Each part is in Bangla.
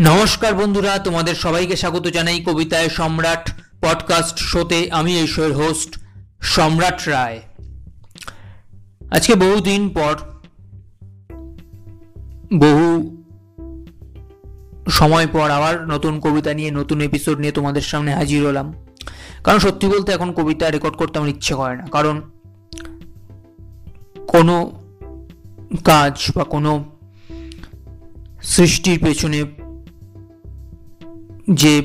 নমস্কার বন্ধুরা, তোমাদের সবাইকে স্বাগত জানাই কবিতায় সম্রাট পডকাস্ট শোতে। আমি এই শোয়ের হোস্ট সম্রাট রায়। আজকে বহুদিন পর বহু সময় পর আবার নতুন কবিতা নিয়ে, নতুন এপিসোড নিয়ে তোমাদের সামনে হাজির হলাম। কারণ সত্যি বলতে এখন কবিতা রেকর্ড করতে আমার ইচ্ছে করে না। কারণ কোনো কাজ বা কোনো সৃষ্টির পেছনে যে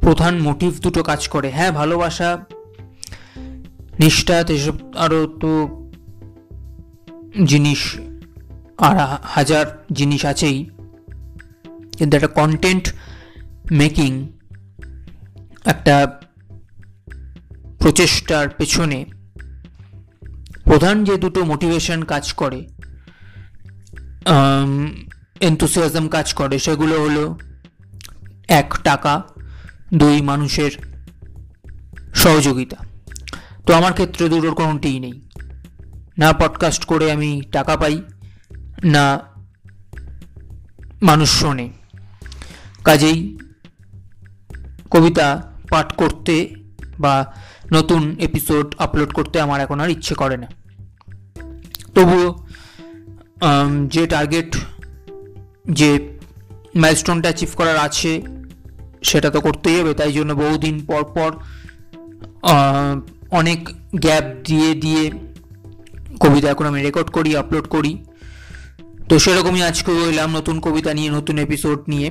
প্রধান মোটিভ দুটো কাজ করে। হ্যাঁ ভালোবাসা, নিষ্ঠা এসব আরও তো জিনিস, আর হাজার জিনিস আছেই। কিন্তু একটা কন্টেন্ট মেকিং একটা প্রচেষ্টার পেছনে প্রধান যে দুটো মোটিভেশন কাজ করে এনথুসিয়াজম কাজ করে, সেগুলো হলো এক টাকা, দুই মানুষের সহযোগিতা। তো আমার ক্ষেত্রে দুটোর কোনোটিই নেই। না পডকাস্ট করে আমি টাকা পাই, না মানুষ শোনে। কাজেই কবিতা পাঠ করতে বা নতুন এপিসোড আপলোড করতে আমার এখন আর ইচ্ছে করে না। তবুও যে টার্গেট যে মাইলস্টোনটা অ্যাচিভ করার আছে, সেটা তো করতেই হবে, তাই জন্য বহুদিন পর পর অনেক গ্যাপ দিয়ে দিয়ে কবিতা এখন আমি রেকর্ড করি আপলোড করি। তো সেরকমই আজকে এলাম নতুন কবিতা নিয়ে, নতুন এপিসোড নিয়ে।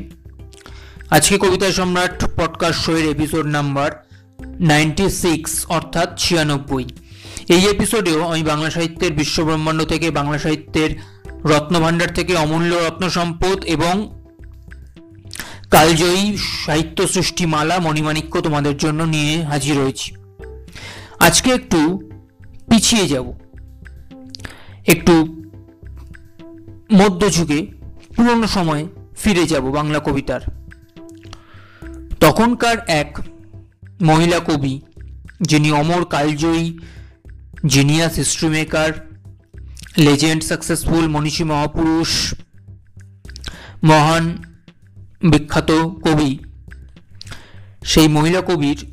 আজকে কবিতা সম্রাট পডকাস্ট শোয়ের এপিসোড নাম্বার নাইনটি সিক্স অর্থাৎ ছিয়ানব্বই। এই এপিসোডেও আমি বাংলা সাহিত্যের বিশ্বব্রহ্মাণ্ড থেকে, বাংলা সাহিত্যের রত্নভাণ্ডার থেকে অমূল্য রত্ন সম্পদ এবং কালজয়ী সাহিত্য সৃষ্টি মালা মণিমাণিক্য তোমাদের জন্য নিয়ে হাজির হয়েছি। আজকে একটু পিছিয়ে যাব। একটু মধ্যযুগে পুরনো সময়ে ফিরে যাব বাংলা কবিতার। তখনকার এক মহিলা কবি, যিনি অমর কালজয়ী genius history maker legend successful মনীষী মহাপুরুষ, মহান বিখ্যাত কবি। সেই মহিলা কবির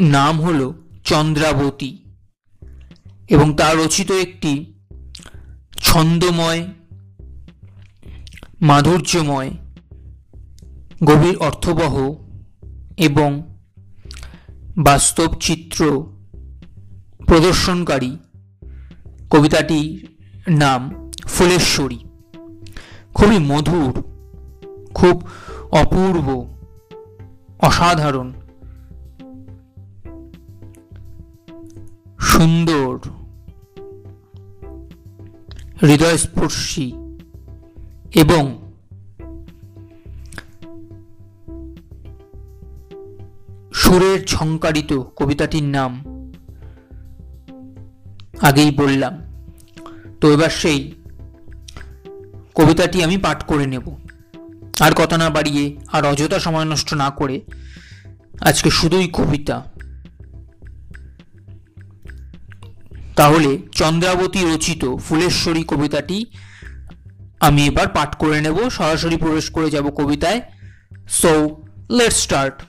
নাম হল চন্দ্রাবতী এবং তার রচিত একটি ছন্দময়, মাধুর্যময় গভীর অর্থবহ এবং বাস্তব চিত্র প্রদর্শনকারী কবিতাটির নাম ফুলেশ্বরী। খুবই মধুর খুব অপূর্ব, অসাধারণ, সুন্দর, হৃদয়স্পর্শী এবং সুরের ঝঙ্কারিত কবিতাটির নাম আগেই বললাম। তো এবার সেই কবিতাটি আমি পাঠ করে নেব। আর কথা না বাড়িয়ে আর অযথা সময় নষ্ট না করে আজকে শুধুই কবিতা। তাহলে চন্দ্রাবতী রচিত ফুলেশ্বরী কবিতাটি আমি এবার পাঠ করে নেব। সরাসরি প্রবেশ করে যাব কবিতায়। সো লেট স্টার্ট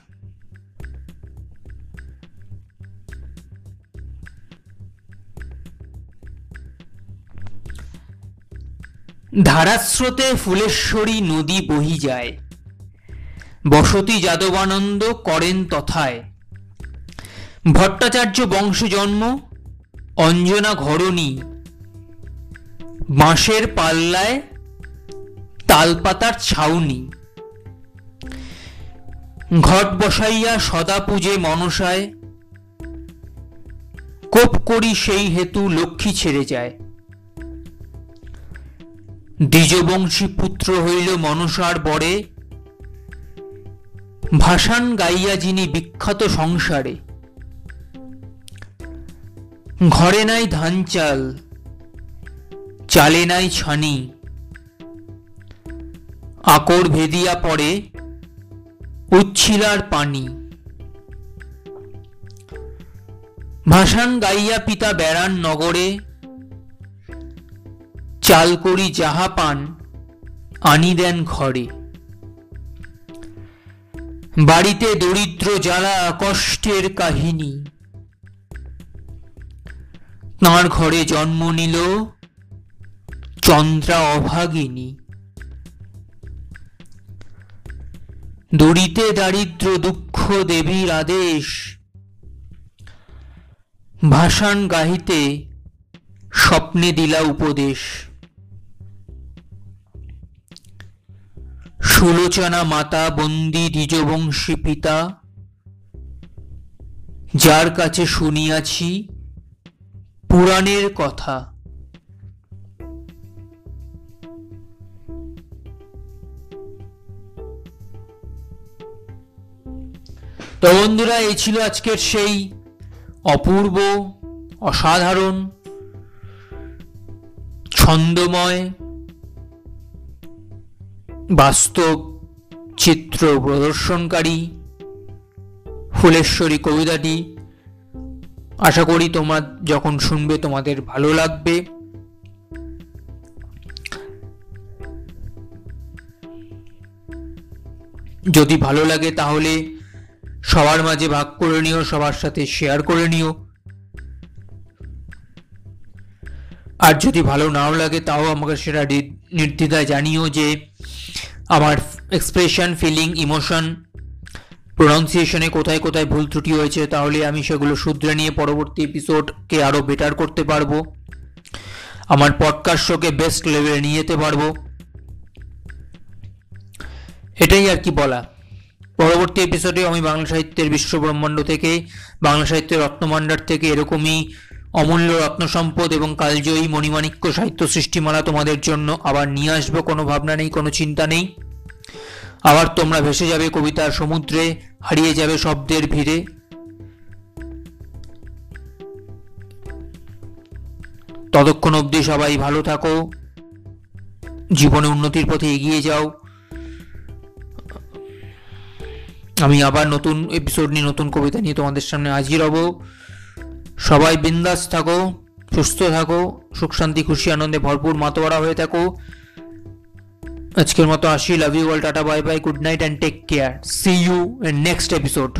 ধারাস্রোতে ফুলেশ্বরী নদী বহি যায়। বসতি যাদবানন্দ করেন তথায়। ভট্টাচার্য বংশ জন্ম অঞ্জনা ঘরণী। বাঁশের পাল্লায় তালপাতার ছাউনি। ঘট বসাইয়া সদা পূজে মনসায়। কোপ করি সেই হেতু লক্ষ্মী ছেড়ে যায়। দ্বিজবংশী পুত্র হইল মনসার বরে। ভাসান গাইয়া যিনি বিখ্যাত সংসারে। ঘরে নাই ধান চাল, চালে নাই ছানি। আকর ভেদিয়া পড়ে উচ্ছিলার পানি। ভাসান গাইয়া পিতা বেড়ান নগরে। চাল করি যাহা পান, আনি দেন ঘরে। বাড়িতে দরিদ্র জ্বালা কষ্টের কাহিনী। তাঁর ঘরে জন্ম নিল চন্দ্রা অভাগিনী। দড়িতে দারিদ্র দুঃখ দেবীর আদেশ ভাষান গাহিতে স্বপ্নে দিলা উপদেশ। সুলোচনা মাতা, বন্দি, দ্বিজবংশী পিতা, যার কাছে শুনিয়াছি পুরাণের কথা। তো বন্ধুরা, এই ছিল আজকের সেই অপূর্ব, অসাধারণ, ছন্দময় বাস্তব চিত্র প্রদর্শনকারী ফুলেশ্বরী কবিতাটি। আশা করি তোমার যখন শুনবে তোমাদের ভালো লাগবে। যদি ভালো লাগে তাহলে সবার মাঝে ভাগ করে নিও, সবার সাথে শেয়ার করে নিও। আর যদি ভালো নাও লাগে তাও আমাকে সেটা নির্দ্বিধায় জানিও যে আমার এক্সপ্রেশন ফিলিং ইমোশন প্রোনাউন্সিয়েশনে কোথায় কোথায় ভুল ত্রুটি হয়েছে, তাহলে আমি সেগুলো শুধরে নিয়ে পরবর্তী এপিসোডকে আরও বেটার করতে পারব। আমার পডকাস্ট শোকে বেস্ট লেভেলে নিয়ে যেতে পারব। এটাই আর কি বলা। পরবর্তী এপিসোডে আমি বাংলা সাহিত্যের বিশ্বব্রহ্মাণ্ড থেকে, বাংলা সাহিত্যের রত্নভাণ্ডার থেকে এরকমই অমূল্য রত্ন সম্পদ এবং কালজয়ী মণিমাণিক্য সাহিত্য সৃষ্টিমালা তোমাদের জন্য আবার নিয়ে আসব। কোনো ভাবনা নেই, কোনো চিন্তা নেই। আবার তোমরা ভেসে যাবে কবিতার সমুদ্রে, হারিয়ে যাবে শব্দের ভিড়ে। ততক্ষণ অবধি সবাই ভালো থাকো। জীবনে উন্নতির পথে এগিয়ে যাও। আমি আবার নতুন এপিসোড নিয়ে, নতুন কবিতা নিয়ে তোমাদের সামনে হাজির হব। সবাই বিন্দাস থাকো, সুস্থ থাকো, সুখ শান্তি, খুশি, আনন্দে ভরপুর মাতোয়ারা হয়ে থাকো। আজকের মতো আসি love you all tata bye bye good night and take care see you next episode